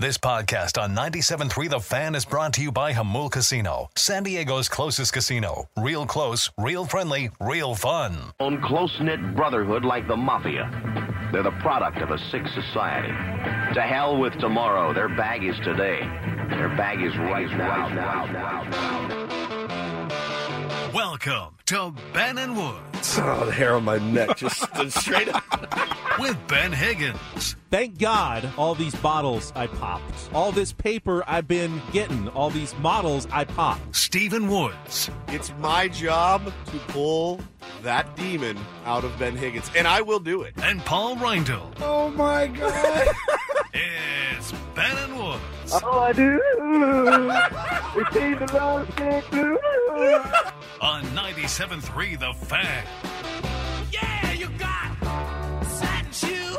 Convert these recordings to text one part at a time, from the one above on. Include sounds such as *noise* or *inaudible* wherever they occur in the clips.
This podcast on 97.3 The Fan is brought to you by Jamul Casino, San Diego's closest casino. Real close, real friendly, real fun. On close-knit brotherhood like the Mafia. They're the product of a sick society. To hell with tomorrow. Their bag is today. Their bag is right now. now, now, now. Welcome to Ben and Woods Oh, the hair on my neck just stood straight up. *laughs* with Ben Higgins. Thank God all these bottles I popped. All this paper I've been getting. All these models I popped. Stephen Woods. It's my job to pull that demon out of Ben Higgins, and I will do it. And Paul Reindl. Oh my God! *laughs* It's Ben and Woods. Oh, I do. it came to love blue. On 97.3 The Fan. Yeah, you got satin shoes.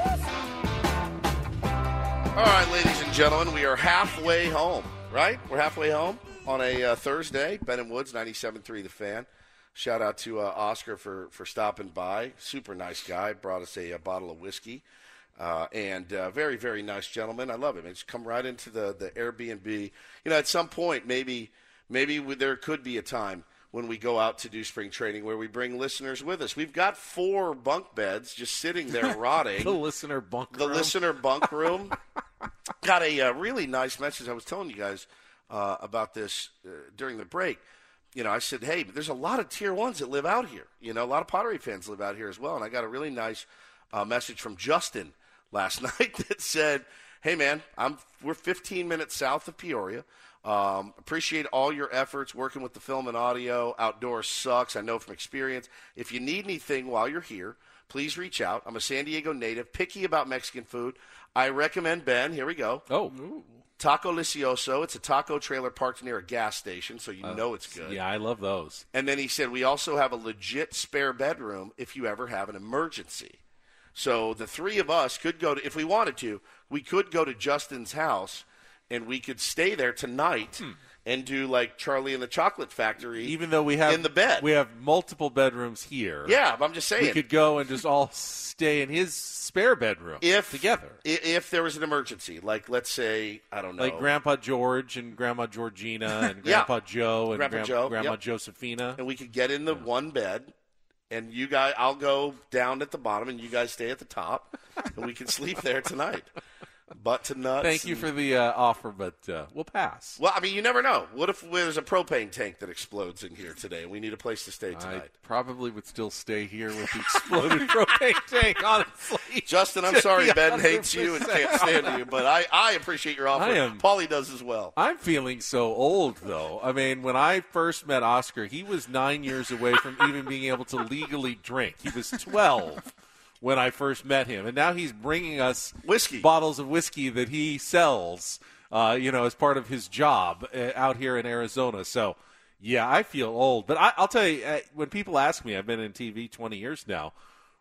All right, ladies and gentlemen, we are halfway home. Right? We're halfway home on a uh, Thursday. Ben and Woods, 97.3 The Fan. Shout out to uh, Oscar for for stopping by. Super nice guy. Brought us a, a bottle of whiskey. Uh, and uh, very, very nice gentleman. I love him. It's come right into the, the Airbnb. You know, at some point, maybe maybe we, there could be a time when we go out to do spring training where we bring listeners with us. We've got four bunk beds just sitting there *laughs* rotting. The listener bunk the room. listener bunk *laughs* room. got a uh, really nice message. I was telling you guys uh, about this uh, during the break. You know, I said, hey, there's a lot of tier ones that live out here. You know, a lot of Padres fans live out here as well. And I got a really nice uh, message from Justin last *laughs* night that said, "Hey man, I'm we're 15 minutes south of Peoria. Um, appreciate all your efforts working with the film and audio. Outdoors sucks. I know from experience. If you need anything while you're here, please reach out. I'm a San Diego native, picky about Mexican food. I recommend Ben. Here we go. Oh, Taco Licioso. It's a taco trailer parked near a gas station, so you know it's good. yeah, I love those. And then he said, We also have a legit spare bedroom if you ever have an emergency. So the three of us could go to, if we wanted to, we could go to Justin's house and we could stay there tonight hmm. and do like Charlie and the Chocolate Factory. Even though we have in the bed. we have multiple bedrooms here. yeah, but I'm just saying. we could go and just all stay in his spare bedroom if together, If there was an emergency, like let's say, I don't know. like Grandpa George and Grandma Georgina *laughs* and Yeah. Grandpa Joe and Grandpa Gran- Joe, Grandma yep. Josephina. and we could get in the one bed and you guys I'll go down at the bottom and you guys stay at the top and we can sleep there tonight. Butt to nuts. Thank you for the uh, offer, but uh, we'll pass. Well, I mean, you never know. What if there's a propane tank that explodes in here today and we need a place to stay I tonight? probably would still stay here with the *laughs* exploded propane tank, honestly. Justin, I'm sorry Ben hates you and can't stand you, but I, I appreciate your offer. I am- Paulie does as well. I'm feeling so old, though. I mean, when I first met Oscar, he was nine years away from even being able to legally drink. He was 12 when I first met him, and now he's bringing us Whiskey. bottles of whiskey that he sells, uh, you know, as part of his job uh, out here in Arizona. So, yeah, I feel old. But I, I'll tell you, uh, when people ask me, I've been in TV 20 years now.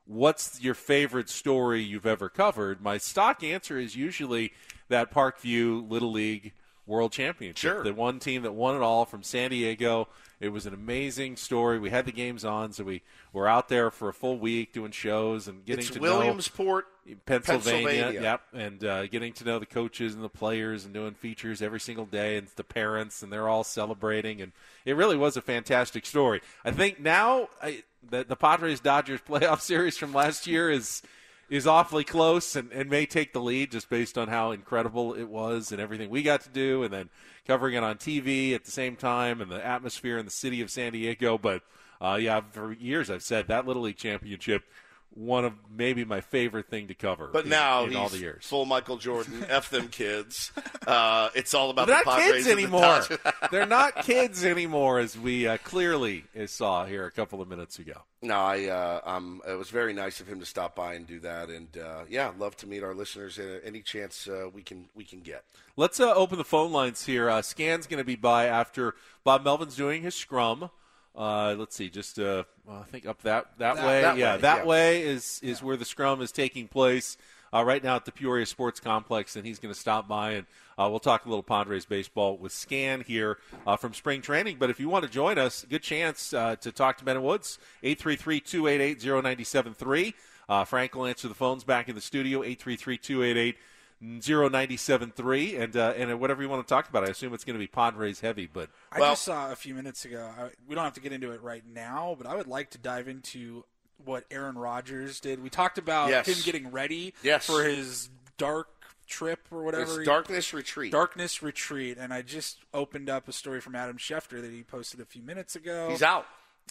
What's your favorite story you've ever covered? My stock answer is usually that Parkview Little League World Championship. Sure. The one team that won it all from San Diego. It was an amazing story. We had the games on, so we were out there for a full week doing shows and getting It's to Williamsport, know Pennsylvania, Pennsylvania. Yep, and uh, getting to know the coaches and the players and doing features every single day, and the parents, and they're all celebrating, and it really was a fantastic story. I think now I, the, the Padres Dodgers *laughs* playoff series from last year is is awfully close and, and may take the lead just based on how incredible it was and everything we got to do, and then covering it on TV at the same time, and the atmosphere in the city of San Diego. But uh, yeah, for years I've said that Little League championship one of maybe my favorite thing to cover. But in, now in all the years. full Michael Jordan. F them kids. Uh, it's all about They're the not kids and the anymore. *laughs* They're not kids anymore, as we uh, clearly saw here a couple of minutes ago. No, I uh, um, it was very nice of him to stop by and do that, and uh, yeah, love to meet our listeners uh, any chance uh, we can we can get. Let's uh, open the phone lines here. Uh, Scan's going to be by after Bob Melvin's doing his scrum. Uh, let's see, just uh, well, I think up that that, That- way. that yeah, way, that yeah. way is is where the scrum is taking place uh, right now at the Peoria Sports Complex, and he's going to stop by and uh, we'll talk a little Padres baseball with Scan here uh, from spring training. But if you want to join us, good chance uh, to talk to Ben Woods 833-288-0973. Uh, Frank will answer the phones back in the studio 833-288. 0973 and uh, and whatever you want to talk about. I assume it's going to be Padres heavy, but I Well- just saw a few minutes ago. I, we don't have to get into it right now, but I would like to dive into what Aaron Rodgers did. We talked about Yes. him getting ready Yes. for his dark trip or whatever. It's he- Darkness Retreat. Darkness Retreat, and I just opened up a story from Adam Schefter that he posted a few minutes ago. He's out.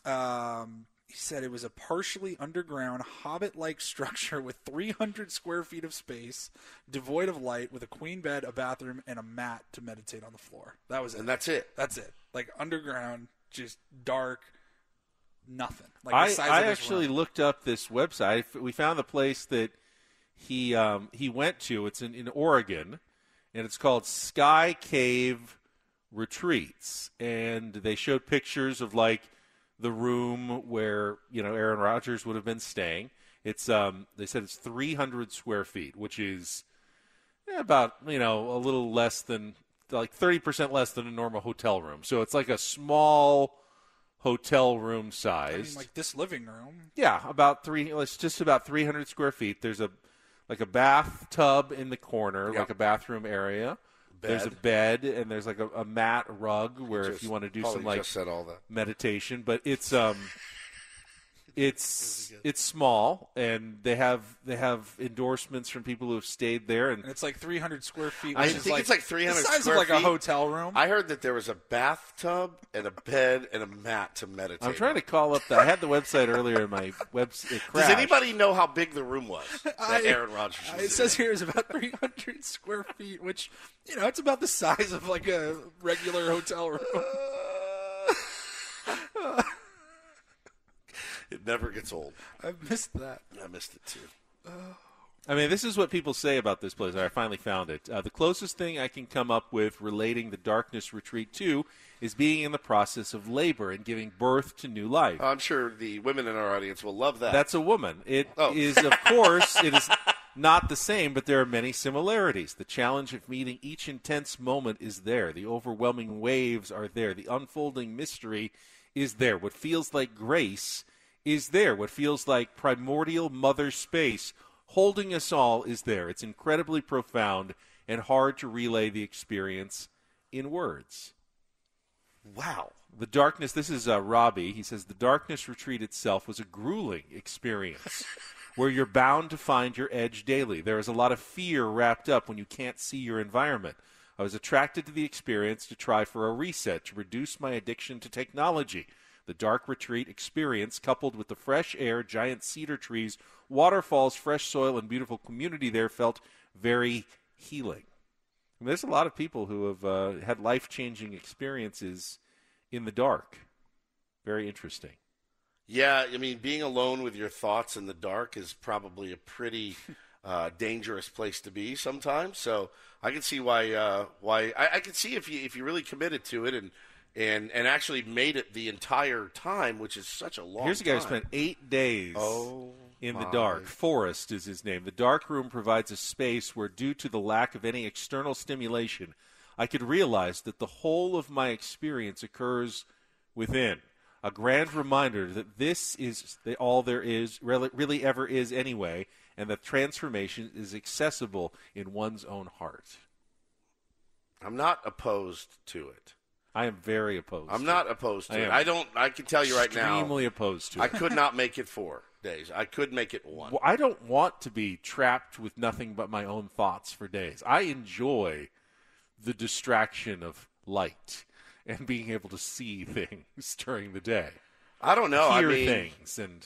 Um, he said it was a partially underground hobbit-like structure with 300 square feet of space, devoid of light, with a queen bed, a bathroom, and a mat to meditate on the floor. That was it. And that's it. That's it. Like underground, just dark, nothing. Like I, size I of actually room. looked up this website. We found the place that he um, he went to. It's in, in Oregon, and it's called Sky Cave Retreats. And they showed pictures of like the room where you know Aaron Rodgers would have been staying. It's um, they said it's 300 square feet, which is about you know a little less than like 30 percent less than a normal hotel room. So it's like a small hotel room I size. mean, like this living room. Yeah, about three. It's just about 300 square feet. There's a like a bathtub in the corner, Yeah. like a bathroom area. There's a bed, and there's like a, a mat rug where if you want to do some like said all that. meditation, but it's um, *laughs* it's it's small, and they have they have endorsements from people who have stayed there, and And it's like 300 square feet. I is think like, it's like 300 the size square of like a hotel room. I heard that there was a bathtub and a bed and a mat to meditate. I'm trying to call up. The, I had the website earlier in my website. Does anybody know how big the room was *laughs* that I- Aaron Rodgers was Uh, It in? says here is about 300 square feet, which you know it's about the size of like a regular hotel room. *laughs* It never gets old. I missed that. I missed it too. I mean, this is what people say about this place. I finally found it. Uh, the closest thing I can come up with relating the Darkness Retreat to is being in the process of labor and giving birth to new life. I'm sure the women in our audience will love that. That's a woman. It is, Oh. of course, it is not the same, but there are many similarities. The challenge of meeting each intense moment is there. The overwhelming waves are there. The unfolding mystery is there. What feels like grace is there. What feels like primordial mother space holding us all is there. It's incredibly profound and hard to relay the experience in words. wow. The darkness, this is uh, Robbie. He says, The darkness retreat itself was a grueling experience *laughs* where you're bound to find your edge daily. There is a lot of fear wrapped up when you can't see your environment. I was attracted to the experience to try for a reset, to reduce my addiction to technology. The dark retreat experience, coupled with the fresh air, giant cedar trees, waterfalls, fresh soil, and beautiful community there, felt very healing. I mean, there's a lot of people who have uh, had life changing experiences in the dark. Very interesting. Yeah, I mean, being alone with your thoughts in the dark is probably a pretty uh, dangerous place to be sometimes. So I can see why. Uh, why I, I can see if you if you really committed to it and and and actually made it the entire time, which is such a long. Here's a guy who spent eight days Oh, in the dark. Forrest is his name. The dark room provides a space where, due to the lack of any external stimulation, I could realize that the whole of my experience occurs within. A grand reminder that this is the, all there is, really, really ever is anyway, and that transformation is accessible in one's own heart. I'm not opposed to it. I am very opposed. I'm not opposed to I it. I don't. I can tell you right now. Extremely opposed to it. I could not make it four days. I could make it one. Well, I don't want to be trapped with nothing but my own thoughts for days. I enjoy the distraction of light and being able to see *laughs* things during the day, I don't know. I hear mean, things, and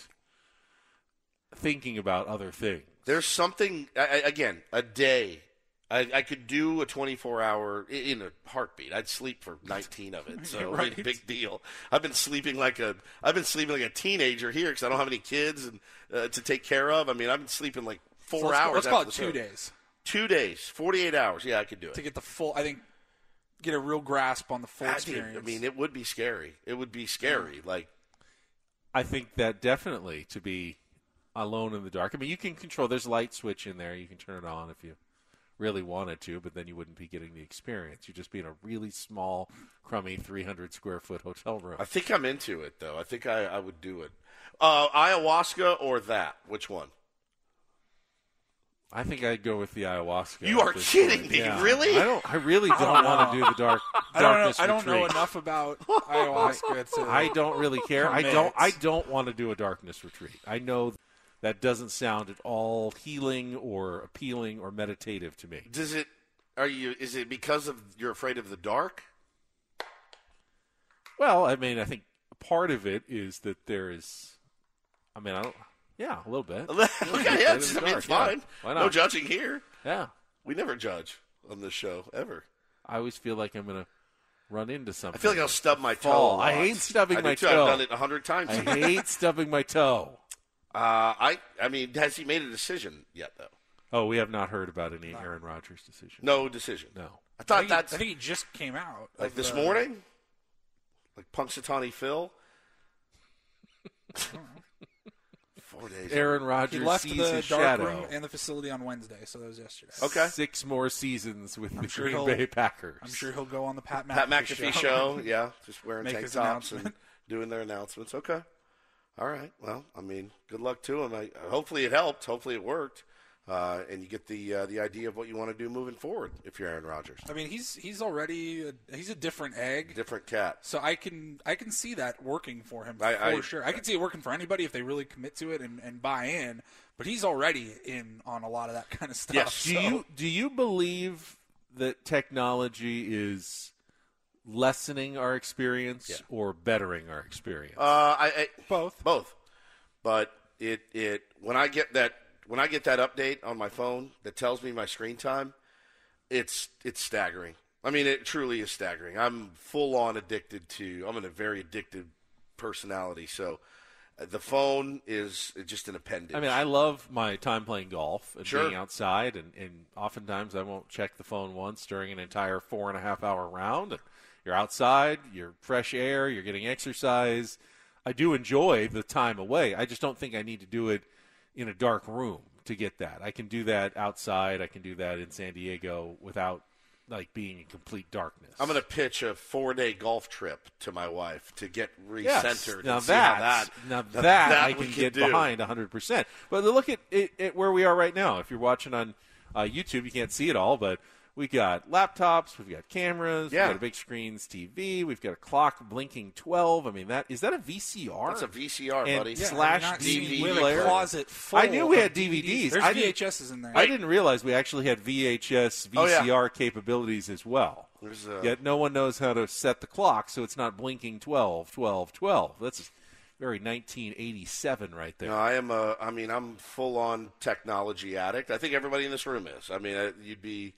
thinking about other things. There's something I, I- again a day. I, I could do a 24 hour in a heartbeat. I'd sleep for 19 of it. *laughs* So *laughs* Right. big, big deal. I've been sleeping like a I've been sleeping like a teenager here because I don't have any kids and uh, to take care of. I mean, I've been sleeping like four So let's, hours. Let's call it two show. days Two days, 48 hours. Yeah, I could do it. to get the full. I think get a real grasp on the full I mean, experience. I mean, it would be scary. It would be scary. Like I think that definitely to be alone in the dark. I mean, you can control. There's a light switch in there. You can turn it on if you really wanted to, but then you wouldn't be getting the experience. You'd just be in a really small, crummy, 300 square foot hotel room. I think I'm into it though. I think I, I would do it. Uh, ayahuasca or that? Which one? I think I'd go with the ayahuasca. You are kidding point. me, Yeah. really? I don't. I really *laughs* don't want to do the dark. I don't know. darkness I don't know enough about *laughs* ayahuasca. To, I don't really care. I don't. I don't want to do a darkness retreat. I know that doesn't sound at all healing or appealing or meditative to me. Does it? Are you? Is it because of you're afraid of the dark? Well, I mean, I think part of it is that there is. I mean, I don't. Yeah, a little bit. *laughs* okay, yeah, it's, I mean, it's dark, yeah. fine. Why No judging here. Yeah, We never judge on this show ever. I always feel like I'm going to run into something. I feel like I'll stub my toe. Fall. a lot. I hate stubbing I my toe. I've done it a hundred times. I hate *laughs* stubbing my toe. Uh, I. I mean, has he made a decision yet? Though, Oh, we have not heard about any Aaron Rodgers decision. no decision. No. I I thought think, he, I think he just came out. like of this the- morning, like Punxsutawney Phil. *laughs* Four days. Aaron He Rodgers left sees the his dark shadow. room and the facility on Wednesday, so that was yesterday. Okay. Six more seasons with the sure Green Bay Packers. I'm sure he'll go on the Pat McAfee, Pat McAfee show. *laughs* Yeah, just wearing Make tank tops and doing their announcements. Okay. All right. Well, I mean, good luck to him. I, hopefully it helped. Hopefully it worked. Uh, and you get the uh, the idea of what you want to do moving forward if you're Aaron Rodgers. I mean, he's he's already a, he's a different egg. Different cat. So I can I can see that working for him I- for I- sure. I can see it working for anybody if they really commit to it and, and buy in. But he's already in on a lot of that *laughs* kind of stuff. Yes. Do so- you do you believe that technology is lessening our experience Yeah. or bettering our experience? Uh, I, I both? both, but it it when I get that when I get that update on my phone that tells me my screen time, it's it's staggering. I mean, it truly is staggering. I'm full on addicted to. I'm in a very addicted personality, so uh, the phone is just an appendage. I mean, I love my time playing golf and Sure. being outside, and, and oftentimes I won't check the phone once during an entire four and a half hour round. And you're outside, you're fresh air, you're getting exercise. I do enjoy the time away. I just don't think I need to do it in a dark room to get that. I can do that outside. I can do that in San Diego without like being in complete darkness. I'm going to pitch a four day golf trip to my wife to get Yes. recentered. Now and see how that, that now that, that, I can can get do. behind 100%. But look at, it, at where we are right now. If you're watching on uh, YouTube, you can't see it all, but we got laptops, we've got cameras, Yeah. we've got a big screens TV, we've got a clock blinking 12. I mean, that is that a VCR? That's a VCR, and buddy. Yeah, slash you're DVD seeing- we have player. a closet full I knew we of had DVDs. There's I didn't- VHSs in there. I didn't realize we actually had VHS, Oh, yeah. VCR capabilities as well. There's, uh, Yet no one knows how to set the clock so it's not blinking 12, 12, 12. That's very 1987 right there. No, I am a. I mean, I'm full on technology addict. I think everybody in this room is. I mean, uh, you'd be.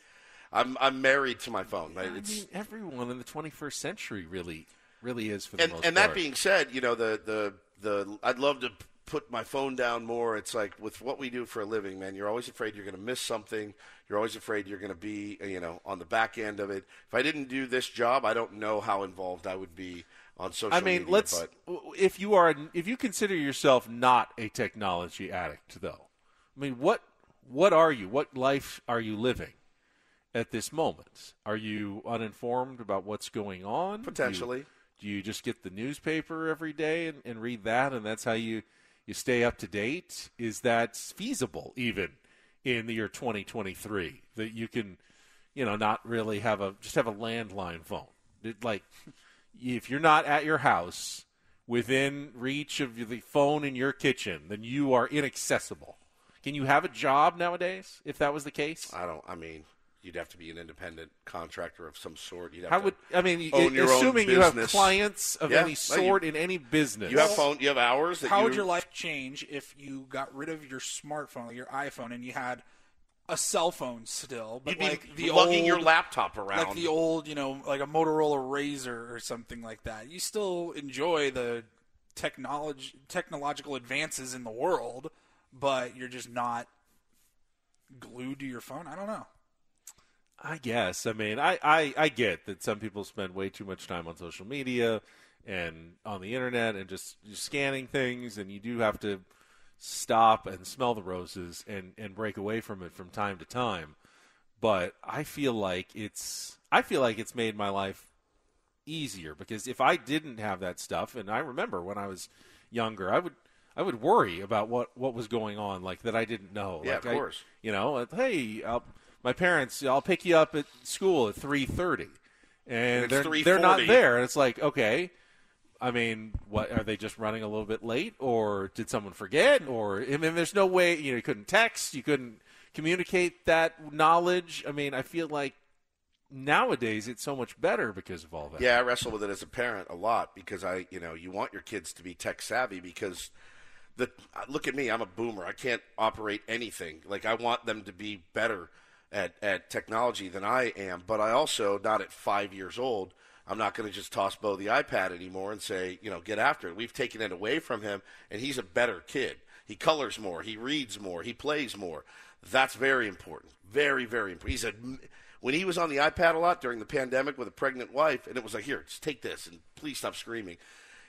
I'm I'm married to my phone. I It's, mean, everyone in the 21st century really, really is for the and most and that part. being said, you know the the the I'd love to put my phone down more. It's like with what we do for a living, man. You're always afraid you're going to miss something. You're always afraid you're going to be, you know, on the back end of it. If I didn't do this job, I don't know how involved I would be on social. I mean, media, let's. But If you are, if you consider yourself not a technology addict, though, I mean, what what are you? What life are you living at this moment? Are you uninformed about what's going on? Do you- Potentially. Do you, just get the newspaper every day and, and read that, and that's how you you stay up to date? Is that feasible even in the year 2023 that you can, you know, not really have a just have a landline phone? It, like *laughs* if you're not at your house within reach of the phone in your kitchen, then you are inaccessible. Can you have a job nowadays if that was the case? I don't. I mean, You'd have to be an independent contractor of some sort. You'd have How to would I mean? own your own assuming you have business. clients of Yeah, any no, you- sort in any business, You have phone. You have hours. That How you, would your life change if you got rid of your smartphone, like your iPhone, and you had a cell phone still, but You'd be like the lugging old, your laptop around. like the old, you know, like a Motorola Razr or something like that. You still enjoy the technology, technological advances in the world, but you're just not glued to your phone. I don't know. I guess. I mean, I, I, I get that some people spend way too much time on social media and on the internet and just, scanning things, and you do have to stop and smell the roses and, and break away from it from time to time. But I feel like it's I feel like it's made my life easier because if I didn't have that stuff, and I remember when I was younger, I would I would worry about what, what was going on, like that I didn't know. Yeah, like of I- course. you know, uh, hey, I'll, my parents, I'll pick you up at school at three thirty, and And they're they're not there, and it's like, okay, I mean, what are they just running a little bit late, or did someone forget, or I mean, there's no way you know you couldn't text, you couldn't communicate that knowledge. I mean, I feel like nowadays it's so much better because of all that. Yeah, I wrestle with it as a parent a lot because I, you know, you want your kids to be tech savvy because the look at me, I'm a boomer. I can't operate anything. Like I want them to be better at at technology than I am, but I also not at 5 years old. I'm not going to just toss Bo the iPad anymore and say, you know, get after it. We've taken it away from him and he's a better kid. He colors more, he reads more, he plays more. That's very important. Very very important. He's a when he was on the iPad a lot during the pandemic with a pregnant wife, and it was like, here, just take this and please stop screaming.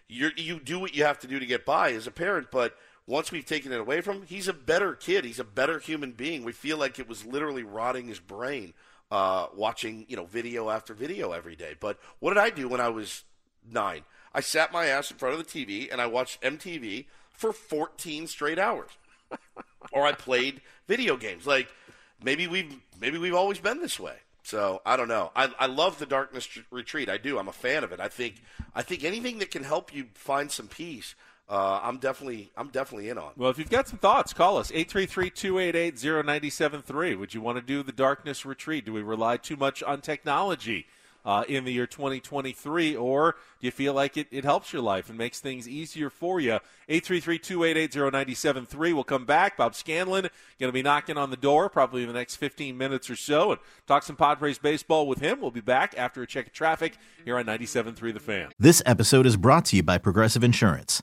you you do what you have to do to get by as a parent, but once we've taken it away from him, he's a better kid. He's a better human being. We feel like it was literally rotting his brain uh, watching, you know, video after video every day. But what did I do when I was nine? I sat my ass in front of the TV and I watched MTV for 14 straight hours or I played video games. Like maybe we've maybe we've always been this way. So I don't know. I, I love the darkness retreat. I do. I'm a fan of it. I think I think anything that can help you find some peace. Uh, I'm definitely I'm definitely in on. Well, if you've got some thoughts, call us 833-288-0973. Would you want to do the darkness retreat? Do we rely too much on technology uh, in the year 2023, or do you feel like it, it helps your life and makes things easier for you? 833-288-0973. We'll come back. Bob Scanlan going to be knocking on the door probably in the next 15 minutes or so, and talk some Padres baseball with him. We'll be back after a check of traffic here on 97.3 The Fan. This episode is brought to you by Progressive Insurance.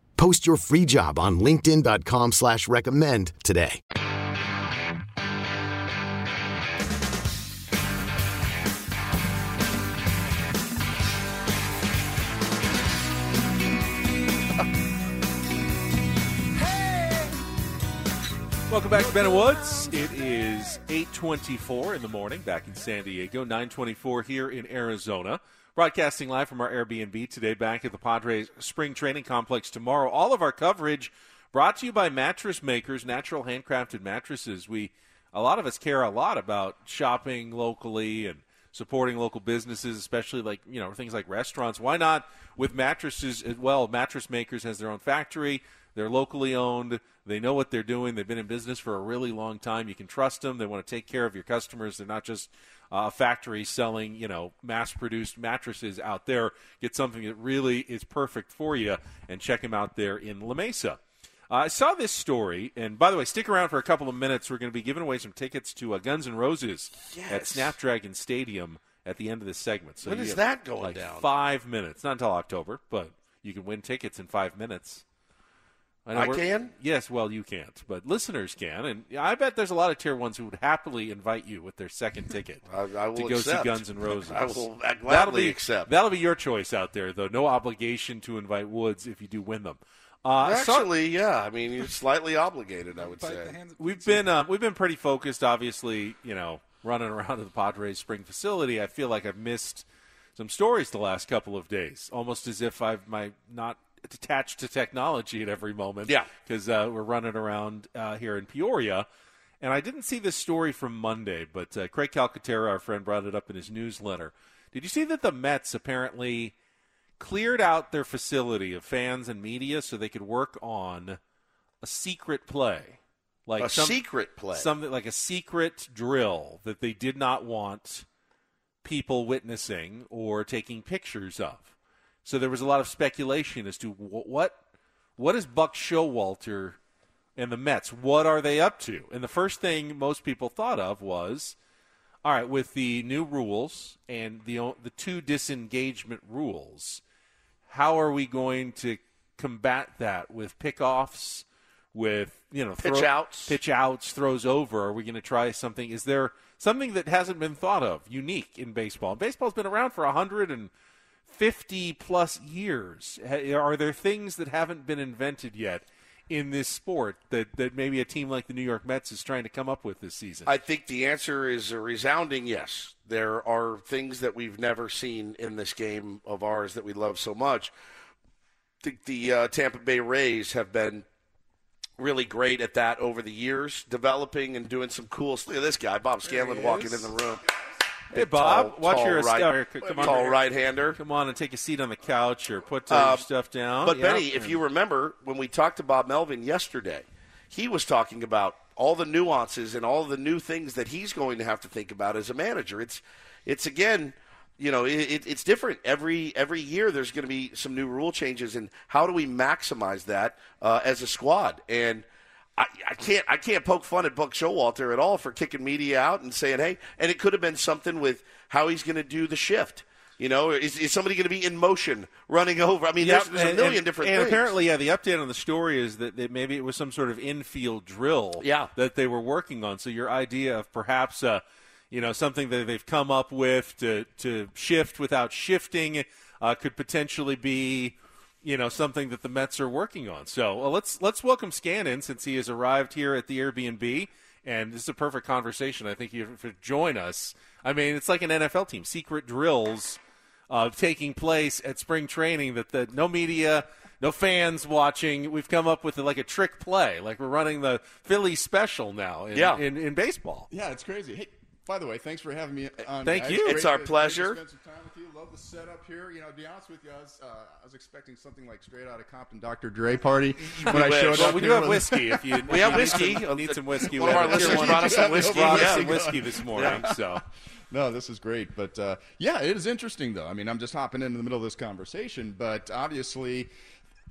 Post your free job on LinkedIn.com slash recommend today. Welcome back to Ben and Woods. It is 8:24 in the morning back in San Diego, 9:24 here in Arizona. Broadcasting live from our Airbnb today, back at the Padres Spring Training Complex tomorrow. All of our coverage brought to you by Mattress Makers, natural handcrafted mattresses. We, a lot of us care a lot about shopping locally and supporting local businesses, especially like you know things like restaurants. Why not with mattresses as well? Mattress Makers has their own factory. They're locally owned. They know what they're doing. They've been in business for a really long time. You can trust them. They want to take care of your customers. They're not just uh, a factory selling, you know, mass-produced mattresses out there. Get something that really is perfect for you, and check them out there in La Mesa. Uh, I saw this story, and by the way, stick around for a couple of minutes. We're going to be giving away some tickets to uh, Guns N' Roses at Snapdragon Stadium at the end of this segment. So When is that going like down? Five minutes, not until October, but you can win tickets in five minutes. Know I can? Yes, well, you can't, but listeners can, and I bet there's a lot of tier ones who would happily invite you with their second ticket *laughs* I, I will to go accept. see Guns N' Roses. *laughs* I will that'll gladly be, accept. That'll be your choice out there, though. No obligation to invite Woods if you do win them. Uh, so- Actually, yeah. I mean, you're slightly obligated. I would say. the hands that We've been uh, we've been pretty focused, obviously. You know, running around at the Padres spring facility. I feel like I've missed some stories the last couple of days, almost as if I've my not attached to technology at every moment. Yeah. because uh, we're running around uh, here in Peoria. And I didn't see this story from Monday, but uh, Craig Calcaterra, our friend, brought it up in his newsletter. Did you see that the Mets apparently cleared out their facility of fans and media so they could work on a secret play? Like A secret play? something like a secret drill that they did not want people witnessing or taking pictures of. So there was a lot of speculation as to wh- what what is Buck Showalter and the Mets? What are they up to? And the first thing most people thought of was, all right, with the new rules and the the two disengagement rules, how are we going to combat that with pickoffs, with you know Pitch outs. pitch outs, throws over? Are we going to try something? Is there something that hasn't been thought of, unique in baseball? And Baseball's been around for a hundred and fifty plus years. Are there things that haven't been invented yet in this sport that, that maybe a team like the New York Mets is trying to come up with this season? I think the answer is a resounding yes. There are things that we've never seen in this game of ours that we love so much. I think the uh, Tampa Bay Rays have been really great at that over the years, developing and doing some cool. Look at this guy, Bob Scanlan, walking in the room. Hey Bob, tall- watch tall your right, stuff. Come on, tall right-hander. Come on and take a seat on the couch or put uh, your stuff down. But Yeah. Benny, if you remember when we talked to Bob Melvin yesterday, he was talking about all the nuances and all the new things that he's going to have to think about as a manager. It's it's again, you know, it, it's different every every year. There's going to be some new rule changes, and how do we maximize that uh, as a squad? And I, I can't I can't poke fun at Buck Showalter at all for kicking media out and saying, hey, and it could have been something with how he's going to do the shift. You know, is, is somebody going to be in motion, running over? I mean, Yeah, there's, there's a million and- different and things. apparently, yeah, the update on the story is that, that maybe it was some sort of infield drill Yeah. that they were working on. So your idea of perhaps, uh, you know, something that they've come up with to, to shift without shifting uh, could potentially be, you know, something that the Mets are working on. So well, let's let's welcome Scan in since he has arrived here at the Airbnb. And this is a perfect conversation. I think you to join us. I mean, it's like an NFL team. Secret drills uh, taking place at spring training that the no media, no fans watching. We've come up with like a trick play, like we're running the Philly special now in, Yeah. in, in baseball. Yeah, it's crazy. Hey, by the way, thanks for having me on. Thank guys. you. Great It's our to- pleasure. spend some time with you. Love the setup here. You know, to be honest with you, I was, uh, I was expecting something like straight out of Compton Dr. Dre party *laughs* when I showed Well, up. we do have whiskey. If you *laughs* We have whiskey. *laughs* some, need some whiskey. One we of our listeners brought us some whiskey. Brought us Yeah. some whiskey this morning. So No, this is great. But uh, yeah, it is interesting, though. I mean, I'm just hopping into the middle of this conversation, but obviously,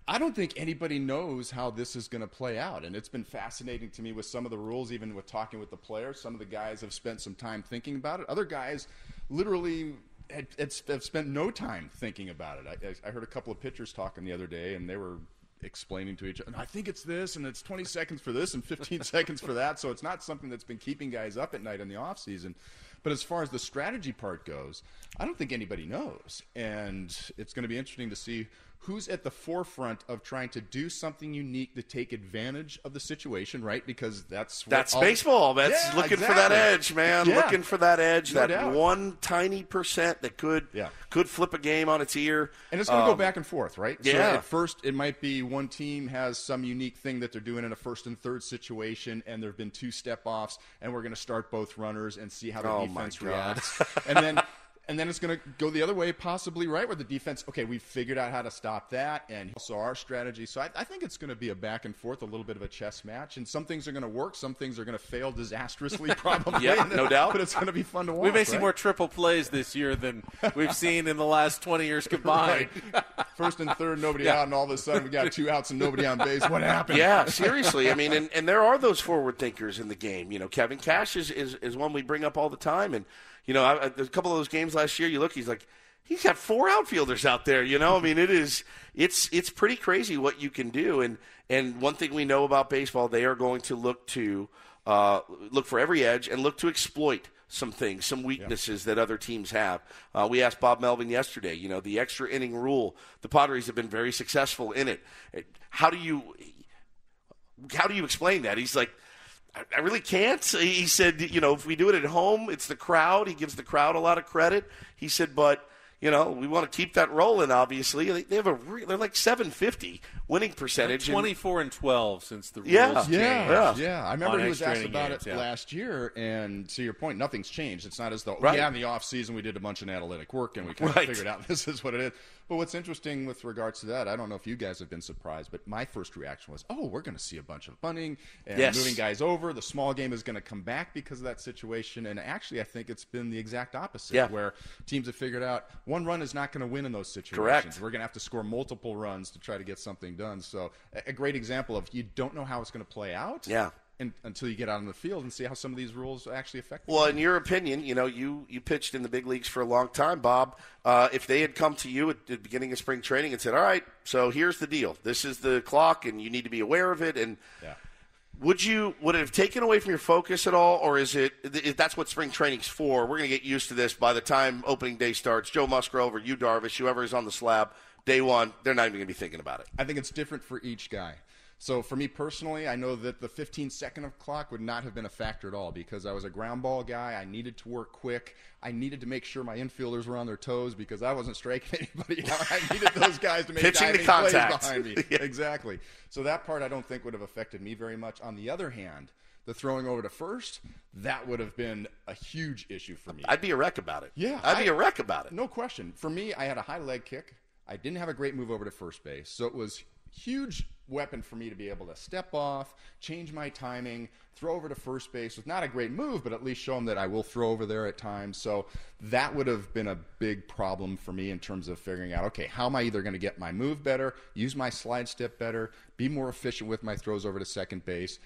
I don't think anybody knows how this is going to play out. And it's been fascinating to me with some of the rules, even with talking with the players. Some of the guys have spent some time thinking about it. Other guys literally had, had, have spent no time thinking about it. I, I heard a couple of pitchers talking the other day, and they were explaining to each other, I think it's this, and it's 20 seconds for this, and 15 *laughs* seconds for that. So it's not something that's been keeping guys up at night in the off season. But as far as the strategy part goes, I don't think anybody knows, and it's going to be interesting to see who's at the forefront of trying to do something unique to take advantage of the situation, right? Because that's That's all- baseball. That's Yeah, looking for that edge, man. Yeah. Looking for that edge, No that doubt. one tiny percent that could yeah. could flip a game on its ear. And it's going to go Um, back and forth, right? Yeah. So at first, it might be one team has some unique thing that they're doing in a first and third situation, and there have been two step offs, and we're going to start both runners and see how the Oh, defense reacts. and then. *laughs* And then it's going to go the other way, possibly, right? Where the defense, okay, we've figured out how to stop that, and also our strategy. So I, I think it's going to be a back and forth, a little bit of a chess match. And some things are going to work, some things are going to fail disastrously, *laughs* probably. Yeah, no *laughs* doubt. But it's going to be fun to watch. We may see right? more triple plays this year than *laughs* we've seen in the last 20 years combined. First and third, nobody Yeah. out, and all of a sudden we got two outs and nobody on base. What happened? Yeah, seriously. I mean, and, and there are those forward thinkers in the game. You know, Kevin Cash is, is, is one we bring up all the time. And, you know, I, I, there's a couple of those games last year, you look, he's like, he's got four outfielders out there. You know, I mean, it is, it's, it's pretty crazy what you can do. And, and one thing we know about baseball, they are going to look to, uh, look for every edge and look to exploit some things, some weaknesses that other teams have. Uh, we asked Bob Melvin yesterday, you know, the extra inning rule. The Padres have been very successful in it. How do you how do you explain that? He's like, I, I really can't. He said, you know, if we do it at home, it's the crowd. He gives the crowd a lot of credit. He said, but you know, we want to keep that rolling. Obviously, they, they have a re- they're like 750 winning percentage. and- 24 and 12 since the rules Yeah. changed. Yeah, yeah. I remember he was extra asked about games, it yeah. last year, and to your point, nothing's changed. It's not as though, Right. yeah, in the off season we did a bunch of analytic work and we kind Right. of figured out *laughs* this is what it is. But what's interesting with regards to that, I don't know if you guys have been surprised, but my first reaction was, oh, we're going to see a bunch of bunting and Yes. moving guys over. The small game is going to come back because of that situation. And actually, I think it's been the exact opposite, Yeah. where teams have figured out one run is not going to win in those situations. Correct. We're going to have to score multiple runs to try to get something done. So, a- a great example of you don't know how it's going to play out. Yeah. And, until you get out on the field and see how some of these rules actually affect. the Well, in your opinion, you know, you, you pitched in the big leagues for a long time, Bob. Uh, if they had come to you at the beginning of spring training and said, "All right, so here's the deal. This is the clock, and you need to be aware of it," and Yeah. would you would it have taken away from your focus at all, or is it if that's what spring training's for? We're going to get used to this by the time opening day starts. Joe Musgrove or you, Darvish, whoever is on the slab, day one, they're not even going to be thinking about it. I think it's different for each guy. So for me personally, I know that the 15 second of clock would not have been a factor at all because I was a ground ball guy. I needed to work quick. I needed to make sure my infielders were on their toes because I wasn't striking *laughs* anybody out. I needed those guys to make Pitching to diving plays behind me. *laughs* Yeah. Exactly. So that part I don't think would have affected me very much. On the other hand, the throwing over to first, that would have been a huge issue for me. I'd be a wreck about it. Yeah, I'd be a wreck about it. No question. For me, I had a high leg kick. I didn't have a great move over to first base, so it was huge weapon for me to be able to step off, change my timing, throw over to first base with not a great move, but at least show them that I will throw over there at times. So that would have been a big problem for me in terms of figuring out, okay, how am I either going to get my move better, use my slide step better, be more efficient with my throws over to second base,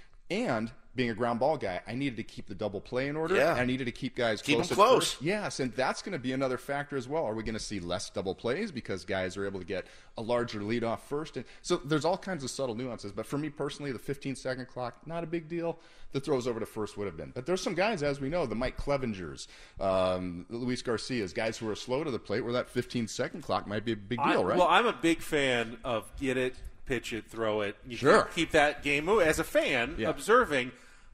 and being a ground ball guy, I needed to keep the double play in order. Yeah. I needed to keep guys Keep close. them at close. first. Yes, and that's going to be another factor as well. Are we going to see less double plays because guys are able to get a larger lead off first? And so there's all kinds of subtle nuances. But for me personally, the 15 second clock, not a big deal. The throws over to first would have been. But there's some guys, as we know, the Mike Clevingers, um, Luis Garcias, guys who are slow to the plate where that 15 second clock might be a big I- deal, right? Well, I'm a big fan of get it, pitch it, throw it. You Sure. keep, keep that game moving. As a fan, Yeah. observing,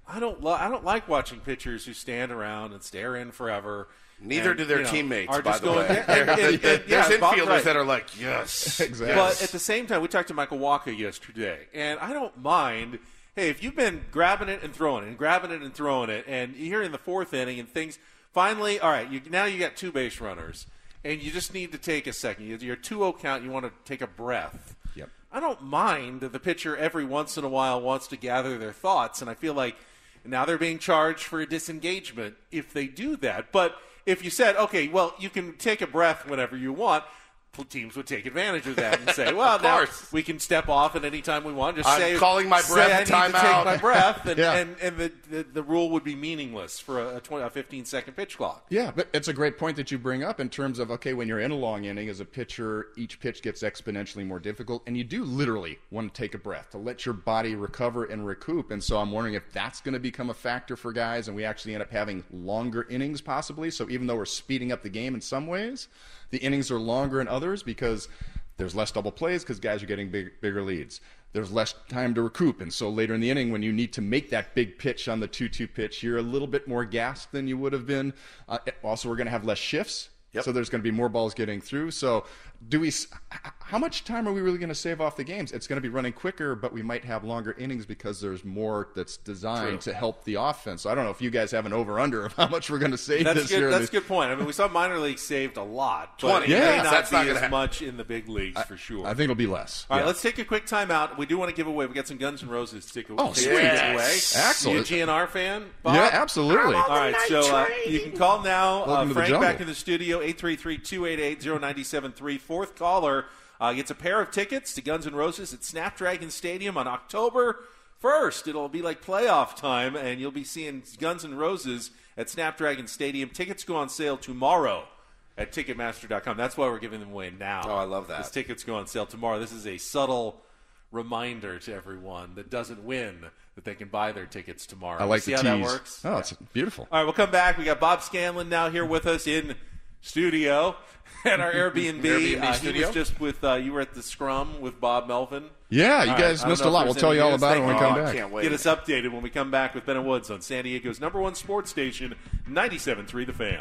I don't lo- I don't like watching pitchers who stand around and stare in forever. Neither and, do their you know, teammates, are by just the going, way. *laughs* and- and- There- and- there- yeah, There's Bob's infielders right. that are like, yes. *laughs* Exactly. But at the same time, we talked to Michael Walker yesterday, and I don't mind. Hey, if you've been grabbing it and throwing it, and grabbing it and throwing it, and you're in the fourth inning, and things finally, all right, you, now you got two base runners, and you just need to take a second. You- Your 2-0 count, you want to take a breath. I don't mind that the pitcher every once in a while wants to gather their thoughts, and I feel like now they're being charged for a disengagement if they do that. But if you said, okay, well, you can take a breath whenever you want, teams would take advantage of that and say, *laughs* well, Of now course. we can step off at any time we want. Just I'm say, calling my say breath I need to timeout. take my breath, and, Yeah. and, and the, the, the rule would be meaningless for a, a, 20, a 15 second pitch clock. Yeah, but it's a great point that you bring up in terms of okay, when you're in a long inning as a pitcher, each pitch gets exponentially more difficult, and you do literally want to take a breath to let your body recover and recoup. And so I'm wondering if that's going to become a factor for guys, and we actually end up having longer innings possibly. So even though we're speeding up the game in some ways, the innings are longer in others because There's less double plays because guys are getting big, bigger leads. There's less time to recoup, and so later in the inning, when you need to make that big pitch on the two-two pitch, you're a little bit more gassed than you would have been. Uh, also, we're going to have less shifts, so there's going to be more balls getting through. So, do we? How much time are we really going to save off the games? It's going to be running quicker, but we might have longer innings because there's more that's designed True. to help the offense. So I don't know if you guys have an over/under of how much we're going to save That's this good. year. That's a good point. I mean, we saw minor league saved a lot, 20. it Yeah, may not that's be not gonna as happen. much in the big leagues for sure. I think it'll be less. All right, Yeah. let's take a quick timeout. We do want to give away. We got some Guns and Roses ticket, Oh, sweet. to give Yes. away. Excellent. You a GNR fan? Bob? Yeah, absolutely. I'm on All the right, night so uh, you can call now. Uh, Welcome to the Frank back in the studio. 833-288-0973. Fourth caller uh, gets a pair of tickets to Guns N' Roses at Snapdragon Stadium on October 1st. It'll be like playoff time, and you'll be seeing Guns N' Roses at Snapdragon Stadium. Tickets go on sale tomorrow at Ticketmaster.com. That's why we're giving them away now. Oh, I love that. Because tickets go on sale tomorrow. This is a subtle reminder to everyone that doesn't win that they can buy their tickets tomorrow. I like See the how tease. that works? Oh, it's beautiful. All right, we'll come back. We got Bob Scanlan now here with us in studio *laughs* at our Airbnb. Airbnb Uh, studio? He was just with uh, you were at the Scrum with Bob Melvin. Yeah, you All guys I don't missed a lot. We'll tell you all about it when we come Thank back. you. Can't wait. Get us updated when we come back with Ben and Woods on San Diego's number one sports station, 97.3 The Fan.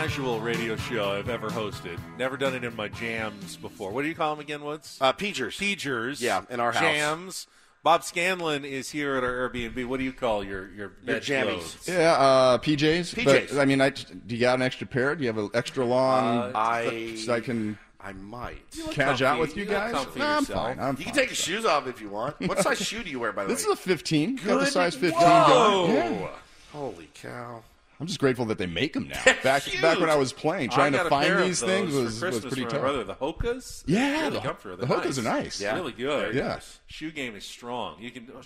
Casual radio show I've ever hosted. Never done it in my jams before. What do you call them again, Woods? Uh, Peegers. Peegers. Yeah, in our house. Jams. Bob Scanlan is here at our Airbnb. What do you call your your, Your bed jammies. clothes? Yeah, uh, PJs. PJs. But, I mean, I, do you got an extra pair? Do you have an extra long? Uh, I so I can I might. cash out with you, You guys. comfy Nah, I'm fine. I'm You can take your shoes off if you want. What size *laughs* shoe do you wear, by the This way? This is a 15. Got the size 15 Whoa. going. Yeah. Holy cow! I'm just grateful that they make them now. *laughs* Back huge. back when I was playing, trying to find these things was, was pretty tough. brother. The Hokas, Yeah, really the- comfortable. the They're Hokas are nice. Yeah, really good. Yeah. shoe game is strong. You can uh,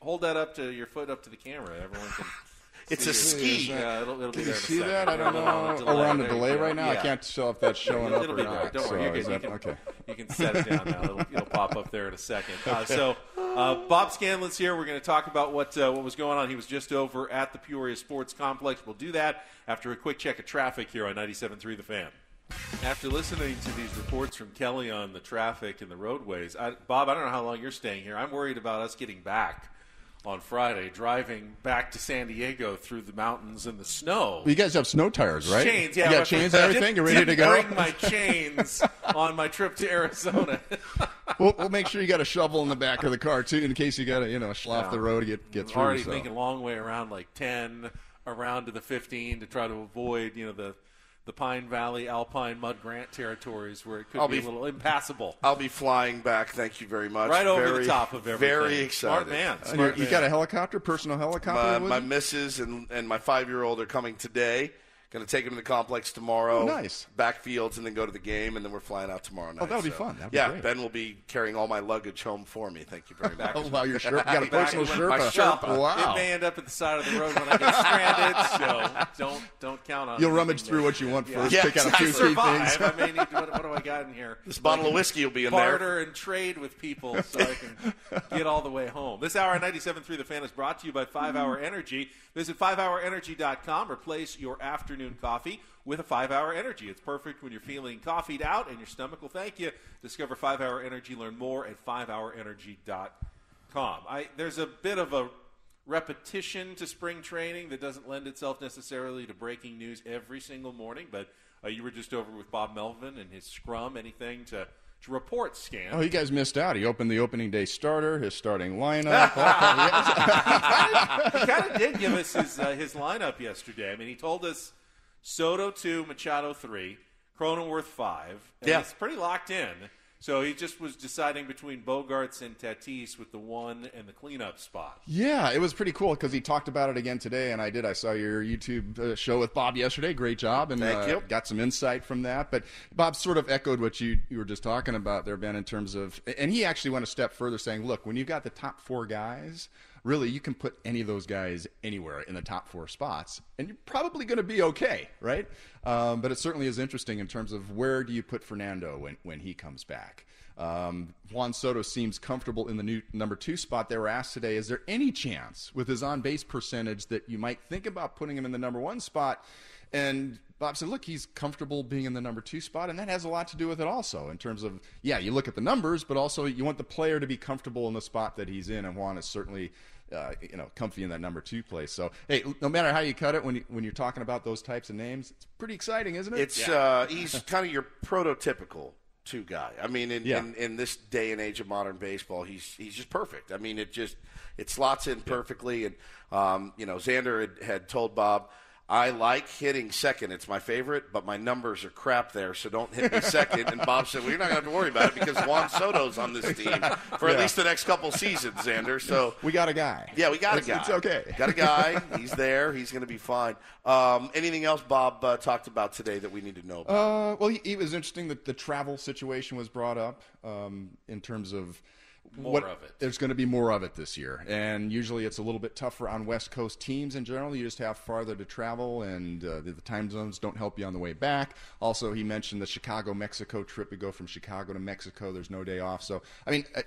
hold that up to your foot up to the camera. Everyone can. *laughs* It's see a ski. Yeah, it'll, it'll be Can you there in see second. that? I don't know. No, Oh, we're on the delay right now. I can't tell if that's showing up It'll or not. Don't so worry, you're is good. You can, okay. you can set it down now. It'll, *laughs* it'll pop up there in a second. Uh, so, uh, Bob Scanlan's here. We're going to talk about what uh, what was going on. He was just over at the Peoria Sports Complex. We'll do that after a quick check of traffic here on 97.3 The Fan. After listening to these reports from Kelly on the traffic and the roadways, I, Bob, I don't know how long you're staying here. I'm worried about us getting back on Friday, driving back to San Diego through the mountains and the snow. Well, you guys have snow tires, right? Chains, yeah. You got chains and everything. You're ready to go. Bring my chains *laughs* on my trip to Arizona. *laughs* we'll, we'll make sure you got a shovel in the back of the car too, in case you got to, you know, slough Yeah. the road to get get through. Already so. making a long way around, like ten around to the fifteen to try to avoid, you know, the the Pine Valley Alpine Mud Grant territories where it could I'll be, be- a little impassable. I'll be flying back. Thank you very much. Right over the top of everything. Very excited. Smart man. And you're- Smart you man. got a helicopter, personal helicopter. My, with my missus and, and my five year old are coming today. Going to take him to the complex tomorrow. Oh, nice. Backfields and then go to the game, and then we're flying out tomorrow oh, night. Oh, that'll be so- fun. That'll be yeah, great. Ben will be carrying all my luggage home for me. Thank you very *laughs* much. Oh, wow, your Sherpa- you got a *laughs* personal My Sherpa. Sherpa. Uh, wow. It may end up at the side of the road when I get stranded, *laughs* so don't don't count on. It. You'll anything rummage there. through what you want Yeah. first. Yeah, pick out a exactly. few key survive. things. I may need to, what, what do I got in here? This bottle I of can whiskey will be in there. barter and trade with people so I can get all the way home. This hour, at 97.3 The Fan is brought to you by 5 Hour Energy. Visit 5hourenergy.com. Replace your afternoon coffee with a 5 Hour Energy. It's perfect when you're feeling coffeeed out and your stomach will thank you. Discover 5 Hour Energy. Learn more at 5hourenergy.com. I, there's a bit of a repetition to spring training that doesn't lend itself necessarily to breaking news every single morning, but uh, you were just over with Bob Melvin and his scrum. Anything to, to report, Scan? Oh, you guys missed out. He opened the opening day starter, his starting *laughs* lineup. he kind of did give us his, uh, his lineup yesterday. I mean, he told us Soto 2, Machado 3, Cronenworth 5. And Yeah. It's pretty locked in. So he just was deciding between Bogaerts and Tatis with the one and the cleanup spot. Yeah, it was pretty cool because he talked about it again today, and I did. I saw your YouTube uh, show with Bob yesterday. Great job, and Thank uh, you. got some insight from that. But Bob sort of echoed what you you were just talking about there, Ben, in terms of, and he actually went a step further, saying, "Look, when you've got the top four guys." Really, you can put any of those guys anywhere in the top four spots, and you're probably going to be okay, right? Um, but it certainly is interesting in terms of where do you put Fernando when, when he comes back. Um, Juan Soto seems comfortable in the new number two spot. They were asked today, is there any chance with his on base percentage that you might think about putting him in the number one spot? And Bob said, look, he's comfortable being in the number two spot, and that has a lot to do with it also, in terms of, yeah, you look at the numbers, but also you want the player to be comfortable in the spot that he's in, and Juan is certainly. Uh, you know, comfy in that number two place. So, hey, no matter how you cut it, when you, when you're talking about those types of names, it's pretty exciting, isn't it? It's uh, *laughs* he's kind of your prototypical two guy. I mean, in, Yeah. in, in this day and age of modern baseball, he's he's just perfect. I mean, it just it slots in perfectly. And um, you know, Xander had, had told Bob. I like hitting second. It's my favorite, but my numbers are crap there, so don't hit me second. And Bob said, "Well, you're not going to have to worry about it because Juan Soto's on this team for at Yeah. least the next couple seasons, Xander." So we got a guy. Yeah, we got a guy. it's okay. Got a guy. He's there. He's going to be fine. Um, anything else Bob uh, talked about today that we need to know about? Uh, well, it was interesting that the travel situation was brought up um, in terms of More what, of it. There's going to be more of it this year, and usually it's a little bit tougher on West Coast teams in general. You just have farther to travel, and uh, the, the time zones don't help you on the way back. Also, he mentioned the Chicago-Mexico trip. We go from Chicago to Mexico. There's no day off. So, I mean, uh,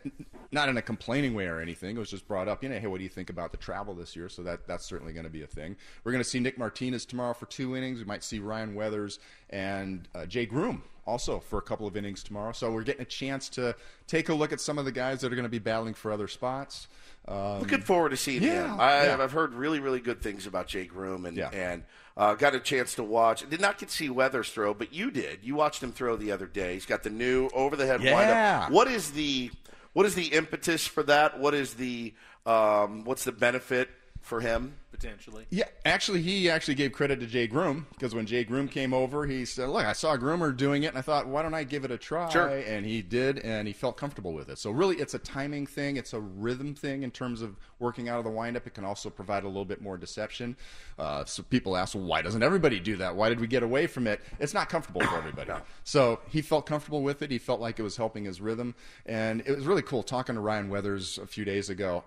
not in a complaining way or anything. It was just brought up. You know, hey, what do you think about the travel this year? So that that's certainly going to be a thing. We're going to see Nick Martinez tomorrow for two innings. We might see Ryan Weathers and uh, Jay Groome also for a couple of innings tomorrow. So we're getting a chance to take a look at some of the guys that are going to be battling for other spots. Um, Looking forward to seeing yeah, him. I, yeah. I've heard really, really good things about Jake Groome, and Yeah. and uh, got a chance to watch. Did not get to see Weathers throw, but you did. You watched him throw the other day. He's got the new over the head Yeah. windup. What is the what is the impetus for that? What is the um, what's the benefit for him? potentially. Yeah, actually, he actually gave credit to Jay Groome because when Jay Groome came over, he said, "Look, I saw Groomer doing it, and I thought, why don't I give it a try?" Sure. And he did, and he felt comfortable with it. So really, it's a timing thing, it's a rhythm thing in terms of working out of the windup. It can also provide a little bit more deception. Uh, so people ask, well, why doesn't everybody do that? Why did we get away from it? It's not comfortable for everybody. So he felt comfortable with it. He felt like it was helping his rhythm, and it was really cool talking to Ryan Weathers a few days ago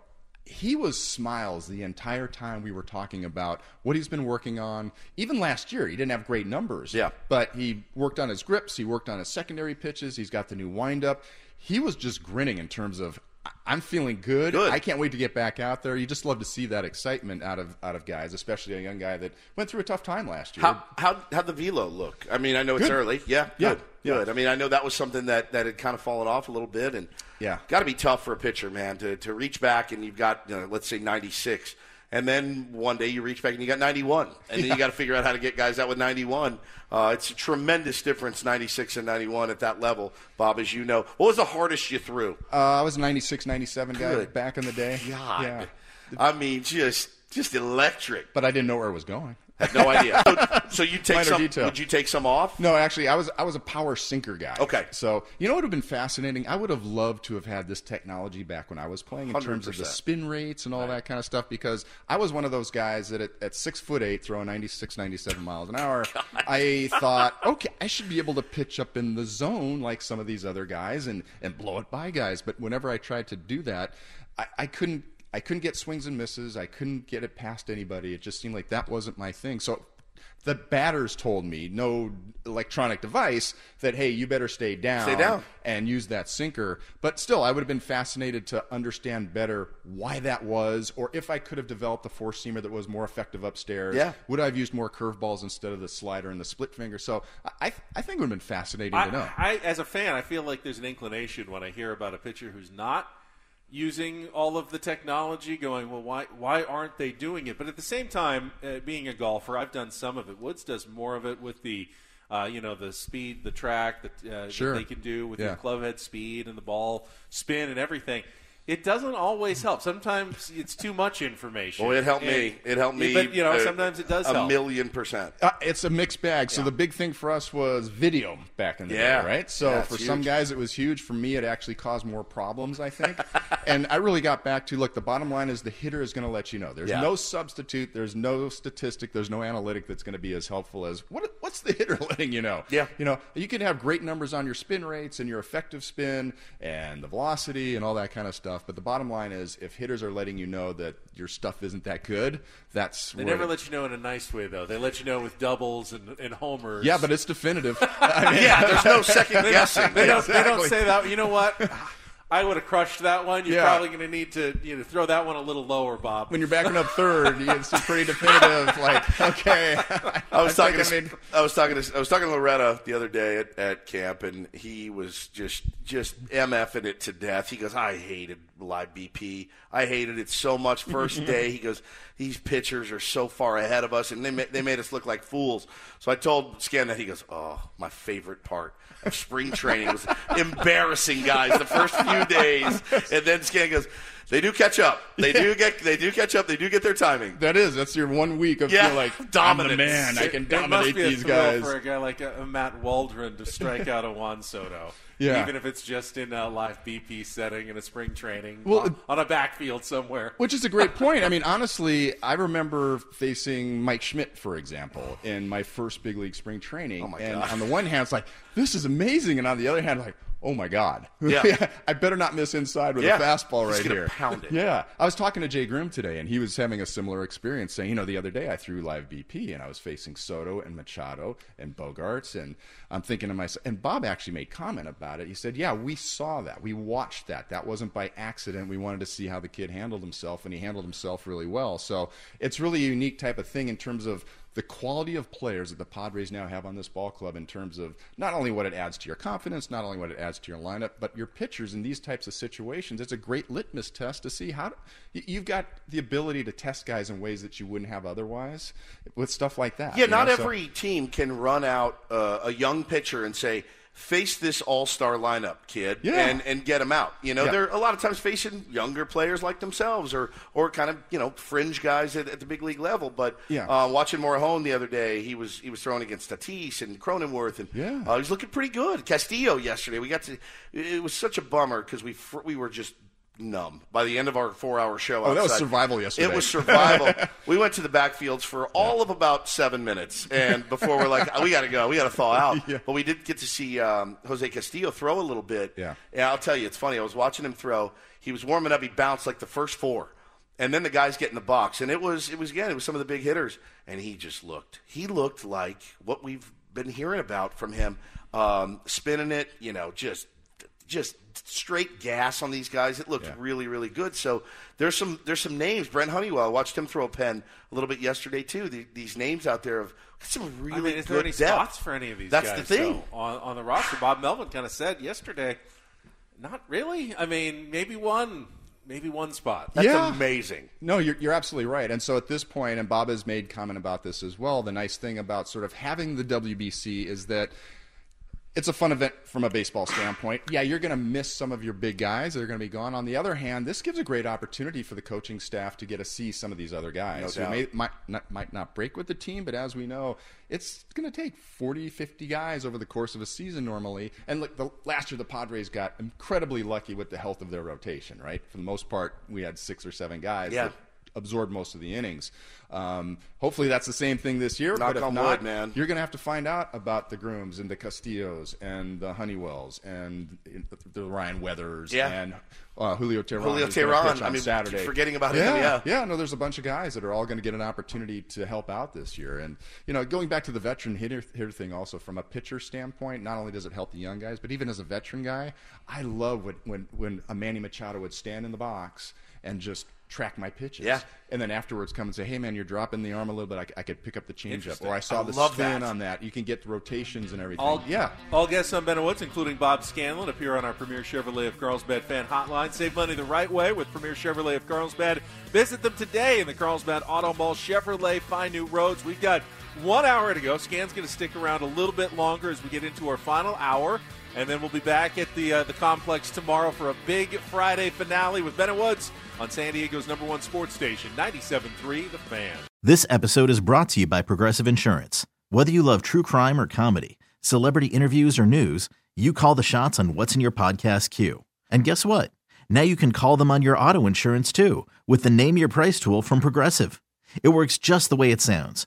he was smiles the entire time we were talking about what he's been working on. Even last year, he didn't have great numbers. Yeah. But he worked on his grips, he worked on his secondary pitches, he's got the new windup. He was just grinning in terms of "I- I'm feeling good. Good. I can't wait to get back out there. You just love to see that excitement out of out of guys, especially a young guy that went through a tough time last year. How how how'd the velo look? I mean, I know it's Good. early. Yeah, Yeah, good, yeah. good. I mean, I know that was something that that had kind of fallen off a little bit, and Yeah. got to be tough for a pitcher, man, to to reach back and you've got you know, let's say ninety six. And then one day you reach back and you got 91. And then you got to figure out how to get guys out with 91. Uh, it's a tremendous difference, 96 and 91 at that level, Bob, as you know. What was the hardest you threw? Uh, I was 96, 97 guy Good back in the day. God. Yeah. I mean, just just electric. But I didn't know where it was going. No idea. So, *laughs* so you take Minor some? detail. Would you take some off? No, actually, I was I was a power sinker guy. Okay. So you know what would have been fascinating? I would have loved to have had this technology back when I was playing in terms of the spin rates and all that kind of stuff. Because I was one of those guys that at, at six foot eight, throwing 96, 97 miles an hour, *laughs* I thought, okay, I should be able to pitch up in the zone like some of these other guys and and blow it by guys. But whenever I tried to do that, I, I couldn't. I couldn't get swings and misses. I couldn't get it past anybody. It just seemed like that wasn't my thing. So the batters told me, no electronic device, that hey, you better stay down, Stay down. and use that sinker. But still, I would have been fascinated to understand better why that was, or if I could have developed a four seamer that was more effective upstairs. Yeah. Would I have used more curveballs instead of the slider and the split finger? So I, I think it would have been fascinating to know. I, I, as a fan, I feel like there's an inclination when I hear about a pitcher who's not using all of the technology, going, well, why why aren't they doing it? But at the same time, uh, being a golfer, I've done some of it. Woods does more of it with the. Uh, you know the speed, the track that, uh, Sure. that they can do with Yeah. your club head speed and the ball spin and everything. It doesn't always help. Sometimes it's too much information. Well, it helped And- me. It helped me. But you know, uh, sometimes it does a help. million percent. Uh, it's a mixed bag. So the big thing for us was video back in the Yeah. day, right? So Yeah, it's for some guys, it was huge. For me, it actually caused more problems, I think. *laughs* and I really got back to look. The bottom line is the hitter is going to let you know. There's Yeah. no substitute. There's no statistic. There's no analytic that's going to be as helpful as what, what's the hitter *laughs* letting you know? Yeah. You know, you can have great numbers on your spin rates and your effective spin and the velocity and all that kind of stuff. But the bottom line is, if hitters are letting you know that your stuff isn't that good, that's They never it- let you know in a nice way, though. They let you know with doubles and, and homers. Yeah, but it's definitive. *laughs* I mean- Yeah, there's no second guessing. they, don't, they don't say that. You know what? *laughs* I would have crushed that one. You're Yeah. probably going to need to you know throw that one a little lower, Bob. when you're backing up third, it's pretty definitive. Like, okay, *laughs* I was *laughs* talking. think, To, I I, was talking. To, I was talking to Loretta the other day at, at camp, and he was just just mfing it to death. He goes, "I hated live BP. I hated it so much." First *laughs* day, he goes, "These pitchers are so far ahead of us, and they ma- they made us look like fools." So I told Scan that he goes, "Oh, my favorite part." Spring training was embarrassing, guys. The first few days, and then Scan goes, "They do catch up. They do get. They do catch up. They do get their timing." that is that's your one week of Yeah, feel like *laughs* I'm the dominance. man. I can It must dominate be a these thrill guys. for a guy like uh Matt Waldron to strike out a Juan Soto. Yeah. Even if it's just in a live BP setting in a spring training Well, on, on a backfield somewhere. Which is a great *laughs* point. I mean, honestly, I remember facing Mike Schmidt, for example, in my first big league spring training. Oh, my and God. on the one hand, it's like, this is amazing. And on the other hand, like, oh my God. Yeah. *laughs* I better not miss inside with Yeah. a fastball right here. pound it. Yeah. I was talking to Jay Groome today, and he was having a similar experience saying, you know, the other day I threw live BP, and I was facing Soto and Machado and Bogaerts. And I'm thinking to myself, and Bob actually made comment about it. He said, yeah, we saw that. We watched that. That wasn't by accident. We wanted to see how the kid handled himself, and he handled himself really well. So it's really a unique type of thing in terms of the quality of players that the Padres now have on this ball club in terms of not only what it adds to your confidence, not only what it adds to your lineup, but your pitchers in these types of situations. It's a great litmus test to see how you've got the ability to test guys in ways that you wouldn't have otherwise with stuff like that. Yeah, not know? So- every team can run out uh, a young pitcher and say, "Face this all-star lineup, kid," Yeah. and and get him out. You know, Yeah. they're a lot of times facing younger players like themselves, or or kind of you know fringe guys at, at the big league level. But Yeah. uh, watching Morejon the other day, he was he was throwing against Tatis and Cronenworth, and Yeah. uh, he was looking pretty good. Castillo yesterday, we got to. It was such a bummer because we fr- we were just numb by the end of our four-hour show. Oh, that was survival yesterday. It was survival. *laughs* we went to the backfields for all of about seven minutes, and before we're like, "Oh, we got to go, we got to thaw out. *laughs* Yeah. But we did get to see um, Jose Castillo throw a little bit. Yeah. And I'll tell you, it's funny. I was watching him throw. He was warming up. He bounced like the first four, and then the guys get in the box, and it was it was again it was some of the big hitters, and he just looked. He looked like what we've been hearing about from him, um, spinning it. You know, just just straight gas on these guys. It looked Yeah. really, really good. So there's some there's some names. Brent Honeywell, I watched him throw a pen a little bit yesterday too. The, these names out there of some really I mean, is good there any depth. spots for any of these That's guys? the thing. though, on, on the roster, Bob Melvin kind of said yesterday, not really. I mean, maybe one, maybe one spot. That's Yeah. amazing. No, you're, you're absolutely right. And so at this point, and Bob has made comment about this as well, the nice thing about sort of having the WBC is that it's a fun event from a baseball standpoint. Yeah, you're going to miss some of your big guys that are going to be gone. On the other hand, this gives a great opportunity for the coaching staff to get to see some of these other guys No who may, might, not, might not break with the team, but as we know, it's going to take 40, 50 guys over the course of a season normally. And look, the, last year the Padres got incredibly lucky with the health of their rotation, right? For the most part, we had six or seven guys Yeah. that absorbed most of the innings. Um, hopefully, that's the same thing this year. Knock but if not, wood, man. you're going to have to find out about the Groomes and the Castillos and the Honeywells and the Ryan Weathers Yeah. and uh, Julio Teheran. Julio Teheran, I on mean, Saturday. forgetting about him, yeah, yeah. No, there's a bunch of guys that are all going to get an opportunity to help out this year. And you know, going back to the veteran hitter, hitter thing, also from a pitcher standpoint, not only does it help the young guys, but even as a veteran guy, I love when when, when a Manny Machado would stand in the box and just track my pitches. Yeah. And then afterwards come and say, hey, man, you're dropping the arm a little bit. I could pick up the changeup. Or I saw I the spin that. on that. You can get the rotations and everything. All, yeah. All guests on Ben Woods, including Bob Scanlan, appear on our Premier Chevrolet of Carlsbad fan hotline. Save money the right way with Premier Chevrolet of Carlsbad. Visit them today in the Carlsbad Auto Mall. Chevrolet, find new roads. We've got one hour to go. Scan's going to stick around a little bit longer as we get into our final hour, and then we'll be back at the uh, the complex tomorrow for a big Friday finale with Bennett Woods on San Diego's number one sports station, 97.3 The Fan. This episode is brought to you by Progressive Insurance. Whether you love true crime or comedy, celebrity interviews or news, you call the shots on what's in your podcast queue. And guess what? Now you can call them on your auto insurance too with the Name Your Price tool from Progressive. It works just the way it sounds.